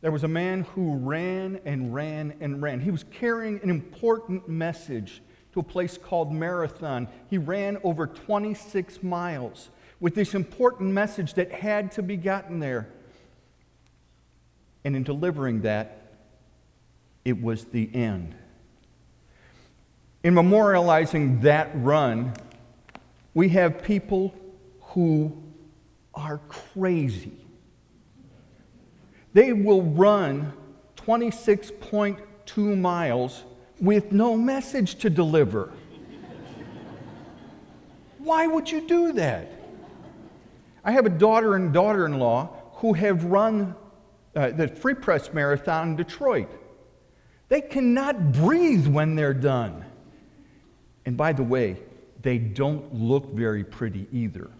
There was a man who ran and ran and ran. He was carrying an important message to a place called Marathon. He ran over 26 miles with this important message that had to be gotten there. And in delivering that, it was the end. In memorializing that run, we have people who are crazy. They will run 26.2 miles with no message to deliver. Why would you do that? I have a daughter and daughter in law who have run uh, the Free Press Marathon in Detroit. They cannot breathe when they're done. And by the way, they don't look very pretty either.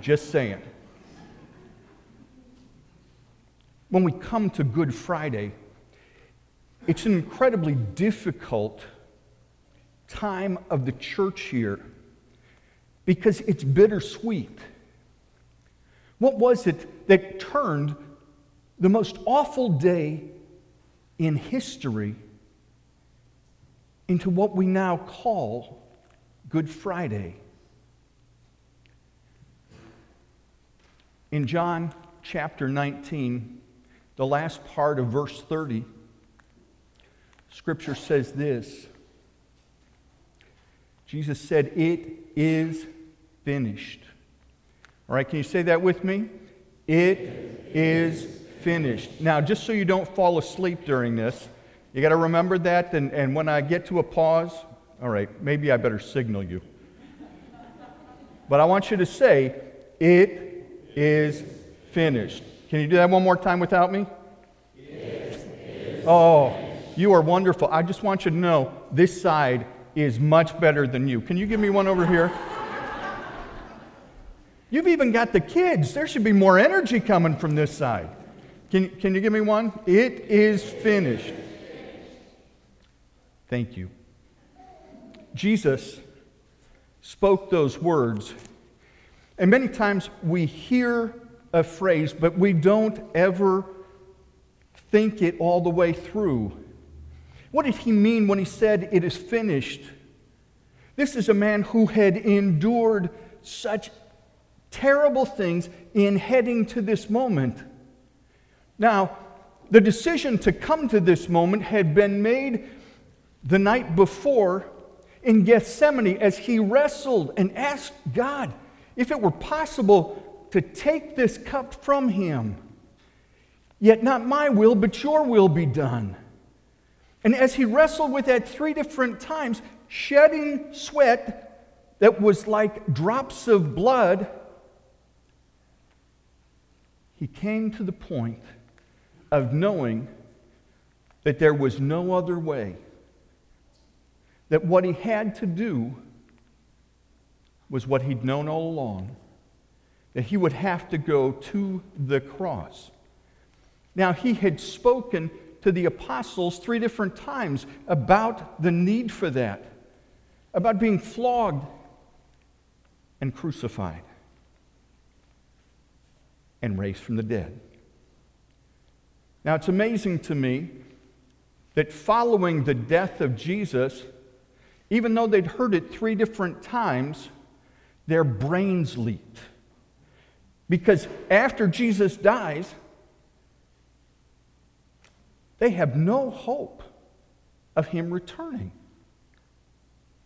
Just saying. When we come to Good Friday, it's an incredibly difficult time of the church year because it's bittersweet. What was it that turned the most awful day in history into what we now call Good Friday? In John chapter 19, the last part of verse 30, Scripture says this Jesus said, It is finished. All right, can you say that with me? It is finished. Now, just so you don't fall asleep during this, you got to remember that. And, and when I get to a pause, all right, maybe I better signal you. But I want you to say, It is finished. Can you do that one more time without me? Oh, you are wonderful. I just want you to know this side is much better than you. Can you give me one over here? You've even got the kids. There should be more energy coming from this side. Can, can you give me one? It is finished. Thank you. Jesus spoke those words. And many times we hear a phrase, but we don't ever think it all the way through. What did he mean when he said, It is finished? This is a man who had endured such terrible things in heading to this moment. Now, the decision to come to this moment had been made the night before in Gethsemane as he wrestled and asked God if it were possible to take this cup from him. Yet not my will, but your will be done. And as he wrestled with that three different times, shedding sweat that was like drops of blood, he came to the point of knowing that there was no other way, that what he had to do was what he'd known all along, that he would have to go to the cross. Now, he had spoken to the apostles three different times about the need for that, about being flogged and crucified and raised from the dead. Now, it's amazing to me that following the death of Jesus, even though they'd heard it three different times, their brains leaked. Because after Jesus dies, they have no hope of him returning,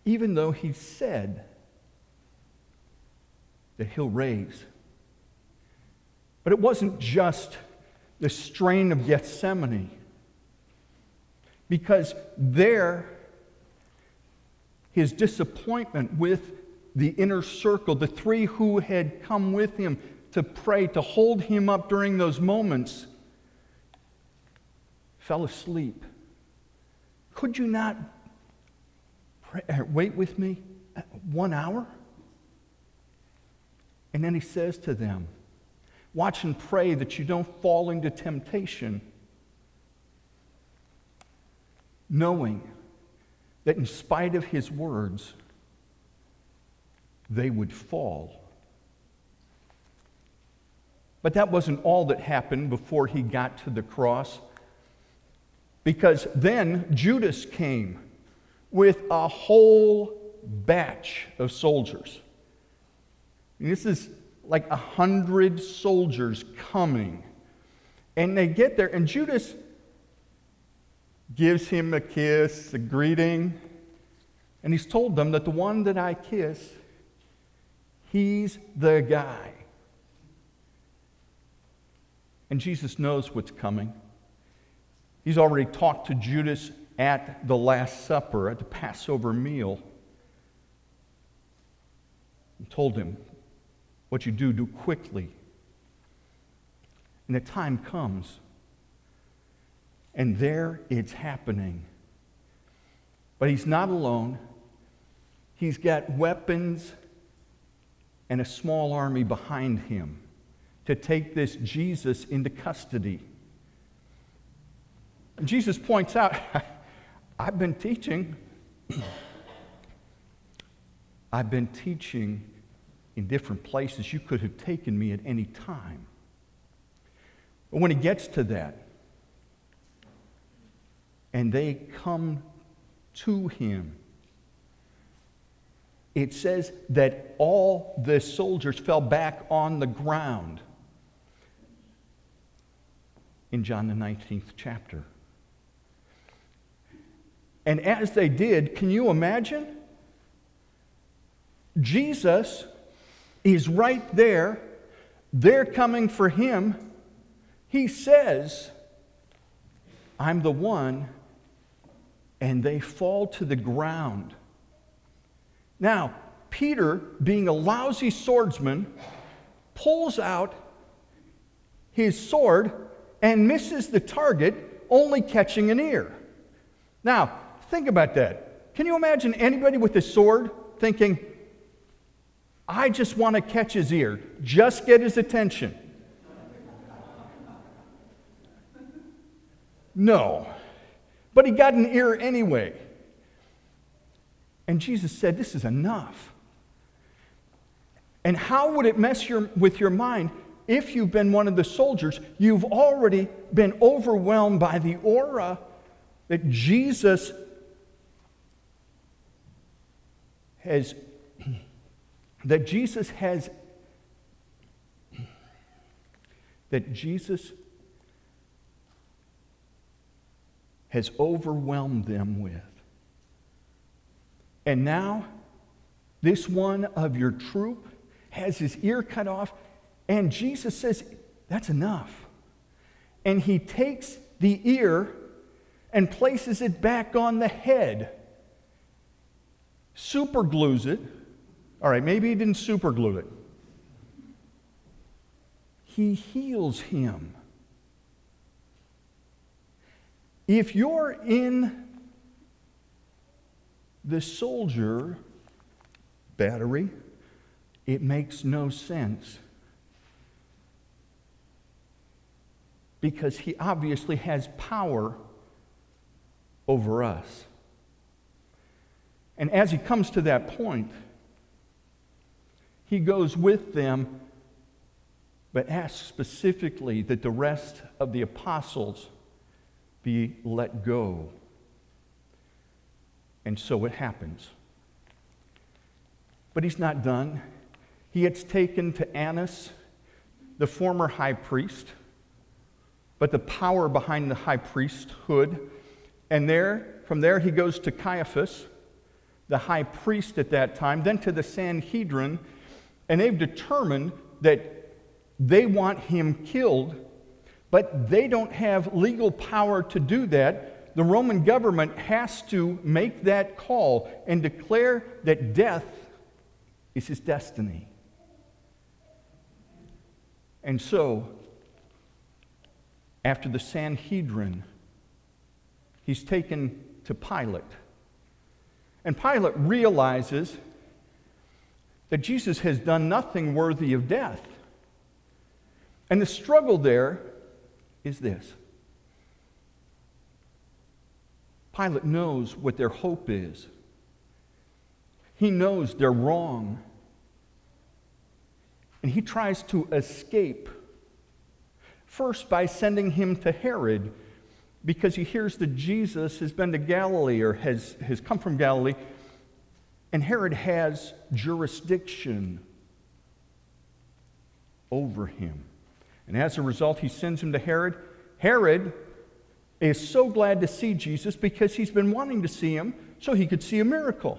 even though he said that he'll raise. But it wasn't just the strain of Gethsemane, because there, his disappointment with the inner circle, the three who had come with him to pray, to hold him up during those moments, fell asleep. Could you not pray, uh, wait with me one hour? And then he says to them, Watch and pray that you don't fall into temptation, knowing that in spite of his words, they would fall. But that wasn't all that happened before he got to the cross. Because then Judas came with a whole batch of soldiers. And this is like a hundred soldiers coming. And they get there, and Judas gives him a kiss, a greeting, and he's told them that the one that I kiss, he's the guy. And Jesus knows what's coming. He's already talked to Judas at the Last Supper, at the Passover meal, and told him, What you do, do quickly. And the time comes, and there it's happening. But he's not alone. He's got weapons and a small army behind him to take this Jesus into custody. And Jesus points out, I've been teaching. I've been teaching in different places. You could have taken me at any time. But when he gets to that, and they come to him, it says that all the soldiers fell back on the ground in John the 19th chapter. And as they did, can you imagine? Jesus is right there. They're coming for him. He says, I'm the one. And they fall to the ground. Now, Peter, being a lousy swordsman, pulls out his sword and misses the target, only catching an ear. Now, think about that. Can you imagine anybody with a sword thinking, I just want to catch his ear, just get his attention? No. But he got an ear anyway. And Jesus said, This is enough. And how would it mess your, with your mind if you've been one of the soldiers? You've already been overwhelmed by the aura that Jesus has that Jesus has that Jesus has overwhelmed them with. And now, this one of your troop has his ear cut off, and Jesus says, That's enough. And he takes the ear and places it back on the head, superglues it. All right, maybe he didn't superglue it. He heals him. If you're in the soldier battery, it makes no sense. Because he obviously has power over us. And as he comes to that point, he goes with them, but asks specifically that the rest of the apostles be let go. And so it happens. But he's not done. He gets taken to Annas, the former high priest, but the power behind the high priesthood. And there, from there, he goes to Caiaphas, the high priest at that time, then to the Sanhedrin, and they've determined that they want him killed but they don't have legal power to do that. The Roman government has to make that call and declare that death is his destiny. And so, after the Sanhedrin, he's taken to Pilate. And Pilate realizes that Jesus has done nothing worthy of death. And the struggle there is this Pilate knows what their hope is, he knows they're wrong. And he tries to escape First, by sending him to Herod, because he hears that Jesus has been to Galilee or has, has come from Galilee, and Herod has jurisdiction over him. And as a result, he sends him to Herod. Herod is so glad to see Jesus because he's been wanting to see him so he could see a miracle.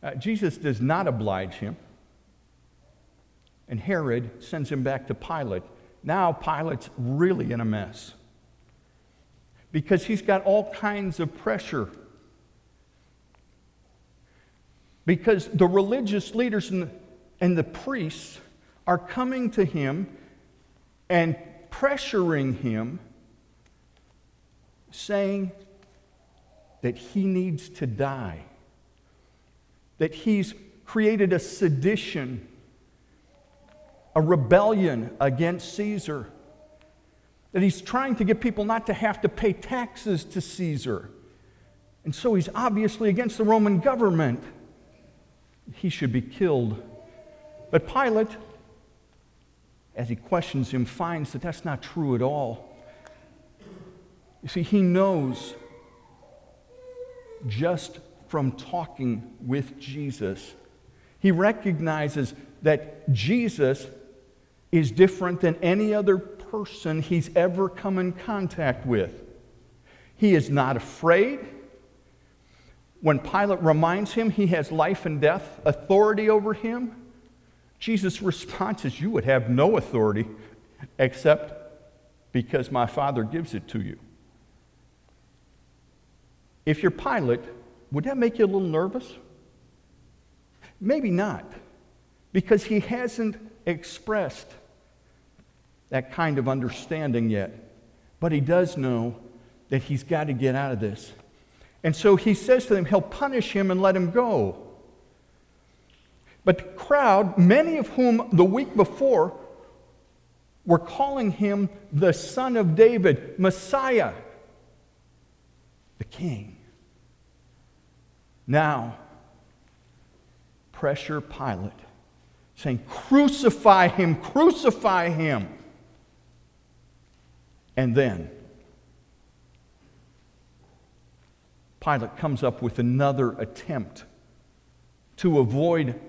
Uh, Jesus does not oblige him. And Herod sends him back to Pilate. Now Pilate's really in a mess because he's got all kinds of pressure. Because the religious leaders and the, and the priests are coming to him and pressuring him, saying that he needs to die, that he's created a sedition, a rebellion against Caesar, that he's trying to get people not to have to pay taxes to Caesar. And so he's obviously against the Roman government. He should be killed. But Pilate as he questions him, finds that that's not true at all. You see, he knows just from talking with Jesus, he recognizes that Jesus is different than any other person he's ever come in contact with. He is not afraid. When Pilate reminds him he has life and death authority over him, Jesus' response is, You would have no authority except because my Father gives it to you. If you're Pilate, would that make you a little nervous? Maybe not, because he hasn't expressed that kind of understanding yet. But he does know that he's got to get out of this. And so he says to them, He'll punish him and let him go. But the crowd, many of whom the week before were calling him the Son of David, Messiah, the King. Now, pressure Pilate, saying, Crucify him, crucify him. And then, Pilate comes up with another attempt to avoid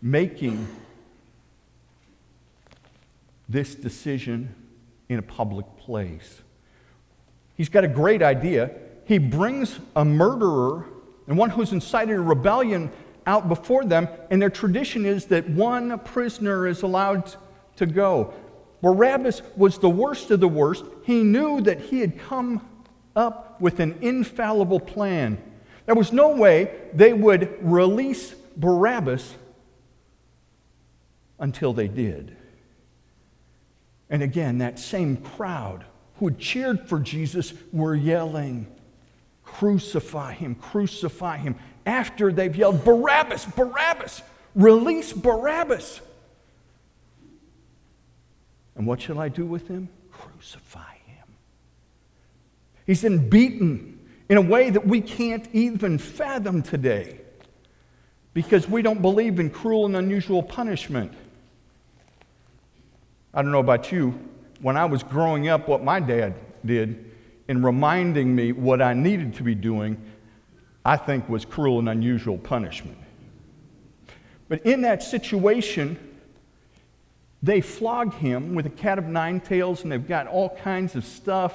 making this decision in a public place. He's got a great idea. He brings a murderer and one who's incited a rebellion out before them, and their tradition is that one prisoner is allowed to go. Barabbas was the worst of the worst. He knew that he had come up with an infallible plan. There was no way they would release Barabbas until they did. And again, that same crowd who had cheered for Jesus were yelling, Crucify him, crucify him. After they've yelled, Barabbas, Barabbas, release Barabbas. And what shall I do with him? Crucify him. He's been beaten in a way that we can't even fathom today because we don't believe in cruel and unusual punishment. I don't know about you, when I was growing up, what my dad did in reminding me what I needed to be doing, I think was cruel and unusual punishment. But in that situation, they flog him with a cat of nine tails, and they've got all kinds of stuff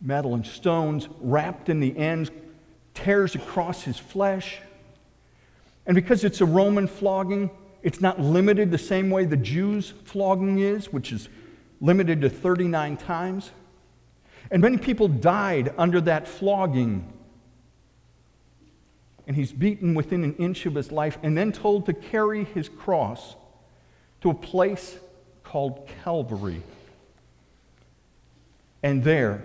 metal and stones wrapped in the ends, tears across his flesh. And because it's a Roman flogging, it's not limited the same way the Jews' flogging is, which is limited to 39 times. And many people died under that flogging. And he's beaten within an inch of his life and then told to carry his cross to a place called Calvary. And there,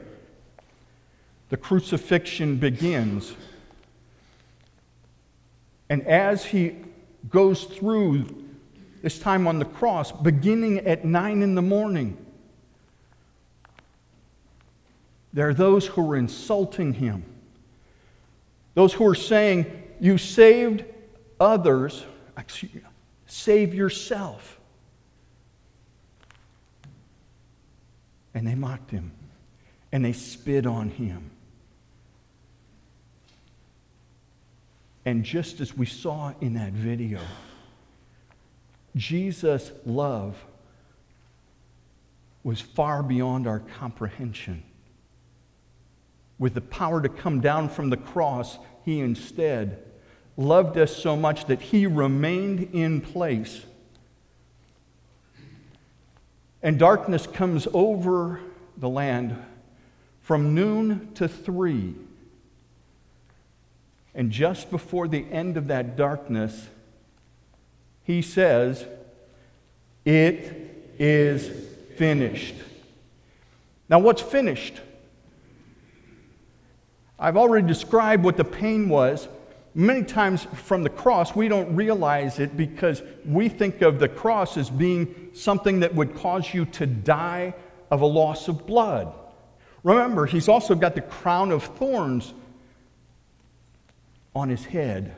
the crucifixion begins. And as he goes through this time on the cross, beginning at nine in the morning. There are those who are insulting him, those who are saying, You saved others, excuse, save yourself. And they mocked him and they spit on him. And just as we saw in that video, Jesus' love was far beyond our comprehension. With the power to come down from the cross, he instead loved us so much that he remained in place. And darkness comes over the land from noon to three. And just before the end of that darkness, he says, It is finished. Now, what's finished? I've already described what the pain was. Many times from the cross, we don't realize it because we think of the cross as being something that would cause you to die of a loss of blood. Remember, he's also got the crown of thorns on his head.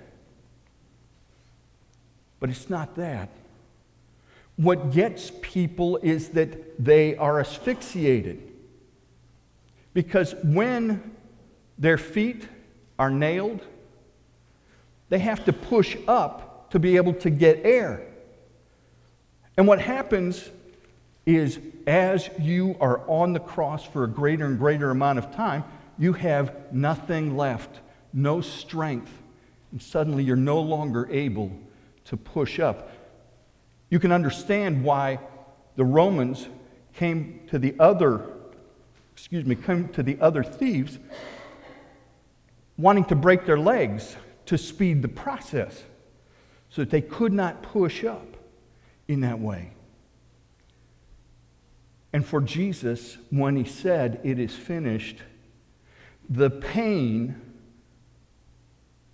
But it's not that. What gets people is that they are asphyxiated. Because when their feet are nailed, they have to push up to be able to get air. And what happens is, as you are on the cross for a greater and greater amount of time, you have nothing left, no strength, and suddenly you're no longer able to push up. You can understand why the Romans came to the other, excuse me, came to the other thieves wanting to break their legs to speed the process so that they could not push up in that way. And for Jesus, when he said, It is finished, the pain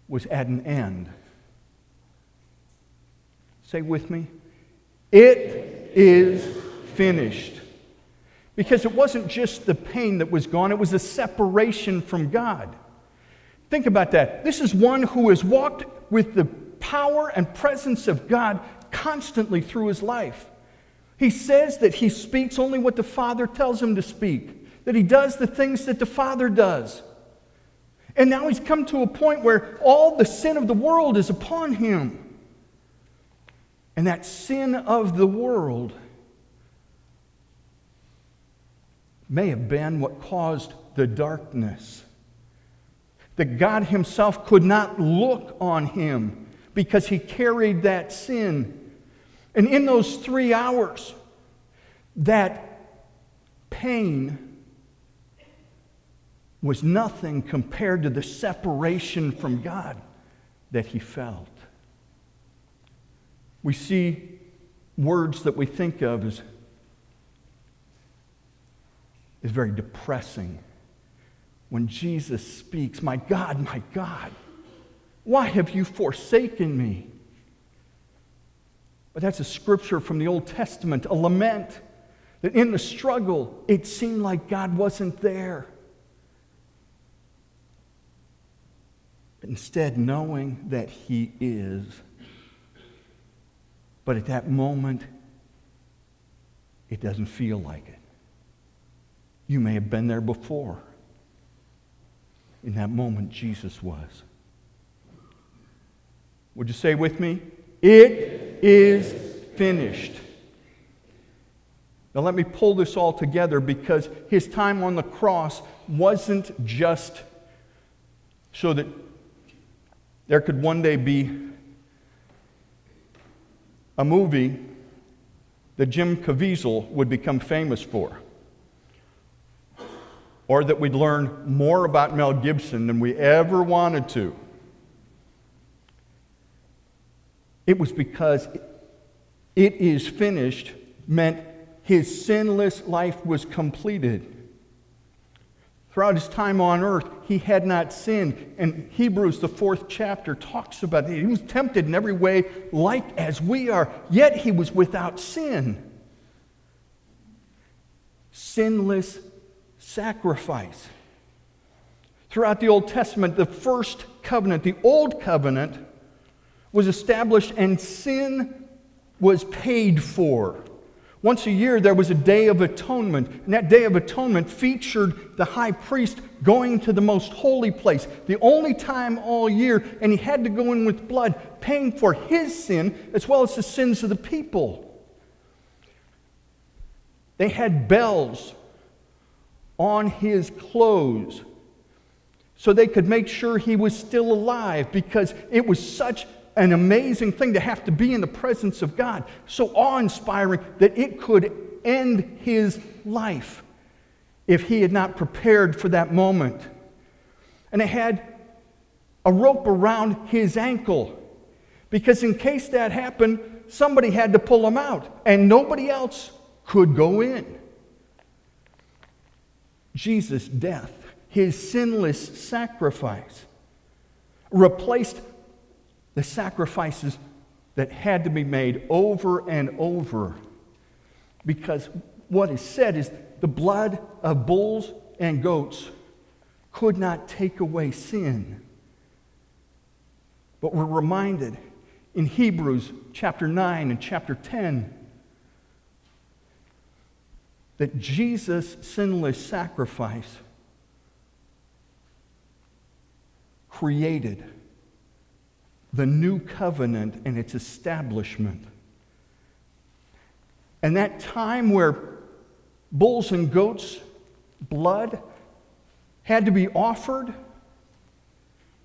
was at an end. Say with me, It is finished. Because it wasn't just the pain that was gone, it was a separation from God. Think about that. This is one who has walked with the power and presence of God constantly through his life. He says that he speaks only what the Father tells him to speak, that he does the things that the Father does. And now he's come to a point where all the sin of the world is upon him. And that sin of the world may have been what caused the darkness that God Himself could not look on him because he carried that sin. And in those three hours, that pain was nothing compared to the separation from God that he felt. We see words that we think of as, as very depressing when Jesus speaks, My God, my God, why have you forsaken me? But that's a scripture from the Old Testament, a lament that in the struggle, it seemed like God wasn't there. But instead, knowing that He is. But at that moment, it doesn't feel like it. You may have been there before in that moment Jesus was. Would you say with me? It is finished. Now, let me pull this all together because his time on the cross wasn't just so that there could one day be a movie that Jim Caviezel would become famous for or that we'd learn more about Mel Gibson than we ever wanted to. It was because it is finished meant his sinless life was completed. Throughout his time on earth, he had not sinned. And Hebrews, the fourth chapter, talks about it. He was tempted in every way, like as we are, yet he was without sin. Sinless sacrifice. Throughout the Old Testament, the first covenant, the Old Covenant, was established and sin was paid for. Once a year, there was a Day of Atonement, and that Day of Atonement featured the high priest going to the most holy place, the only time all year, and he had to go in with blood, paying for his sin as well as the sins of the people. They had bells on his clothes so they could make sure he was still alive because it was such an amazing thing to have to be in the presence of God, so awe inspiring that it could end his life if he had not prepared for that moment. And it had a rope around his ankle because, in case that happened, somebody had to pull him out and nobody else could go in. Jesus' death his sinless sacrifice, replaced the sacrifices that had to be made over and over. Because what is said is the blood of bulls and goats could not take away sin. But we're reminded in Hebrews chapter 9 and chapter 10 that Jesus' sinless sacrifice created the new covenant and its establishment. And that time where bulls and goats' blood had to be offered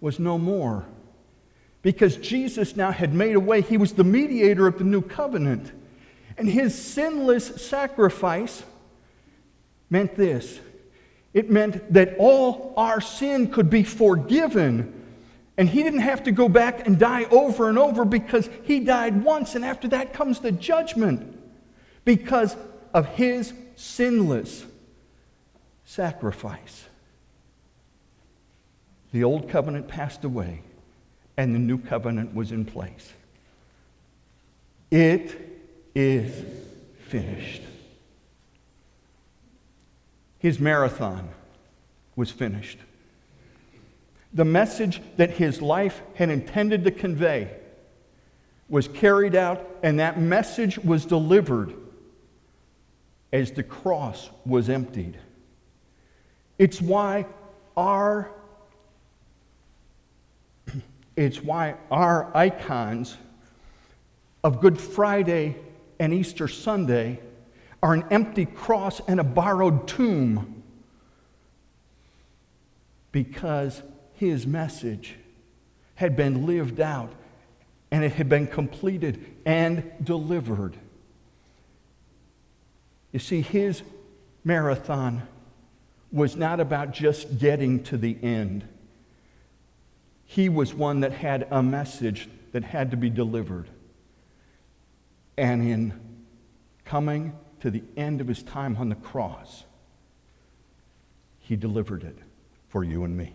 was no more. Because Jesus now had made a way, he was the mediator of the new covenant. And his sinless sacrifice meant this it meant that all our sin could be forgiven. And he didn't have to go back and die over and over because he died once, and after that comes the judgment because of his sinless sacrifice. The old covenant passed away, and the new covenant was in place. It is finished. His marathon was finished. The message that his life had intended to convey was carried out, and that message was delivered as the cross was emptied. It's why our it's why our icons of Good Friday and Easter Sunday are an empty cross and a borrowed tomb because his message had been lived out and it had been completed and delivered. You see, his marathon was not about just getting to the end. He was one that had a message that had to be delivered. And in coming to the end of his time on the cross, he delivered it for you and me.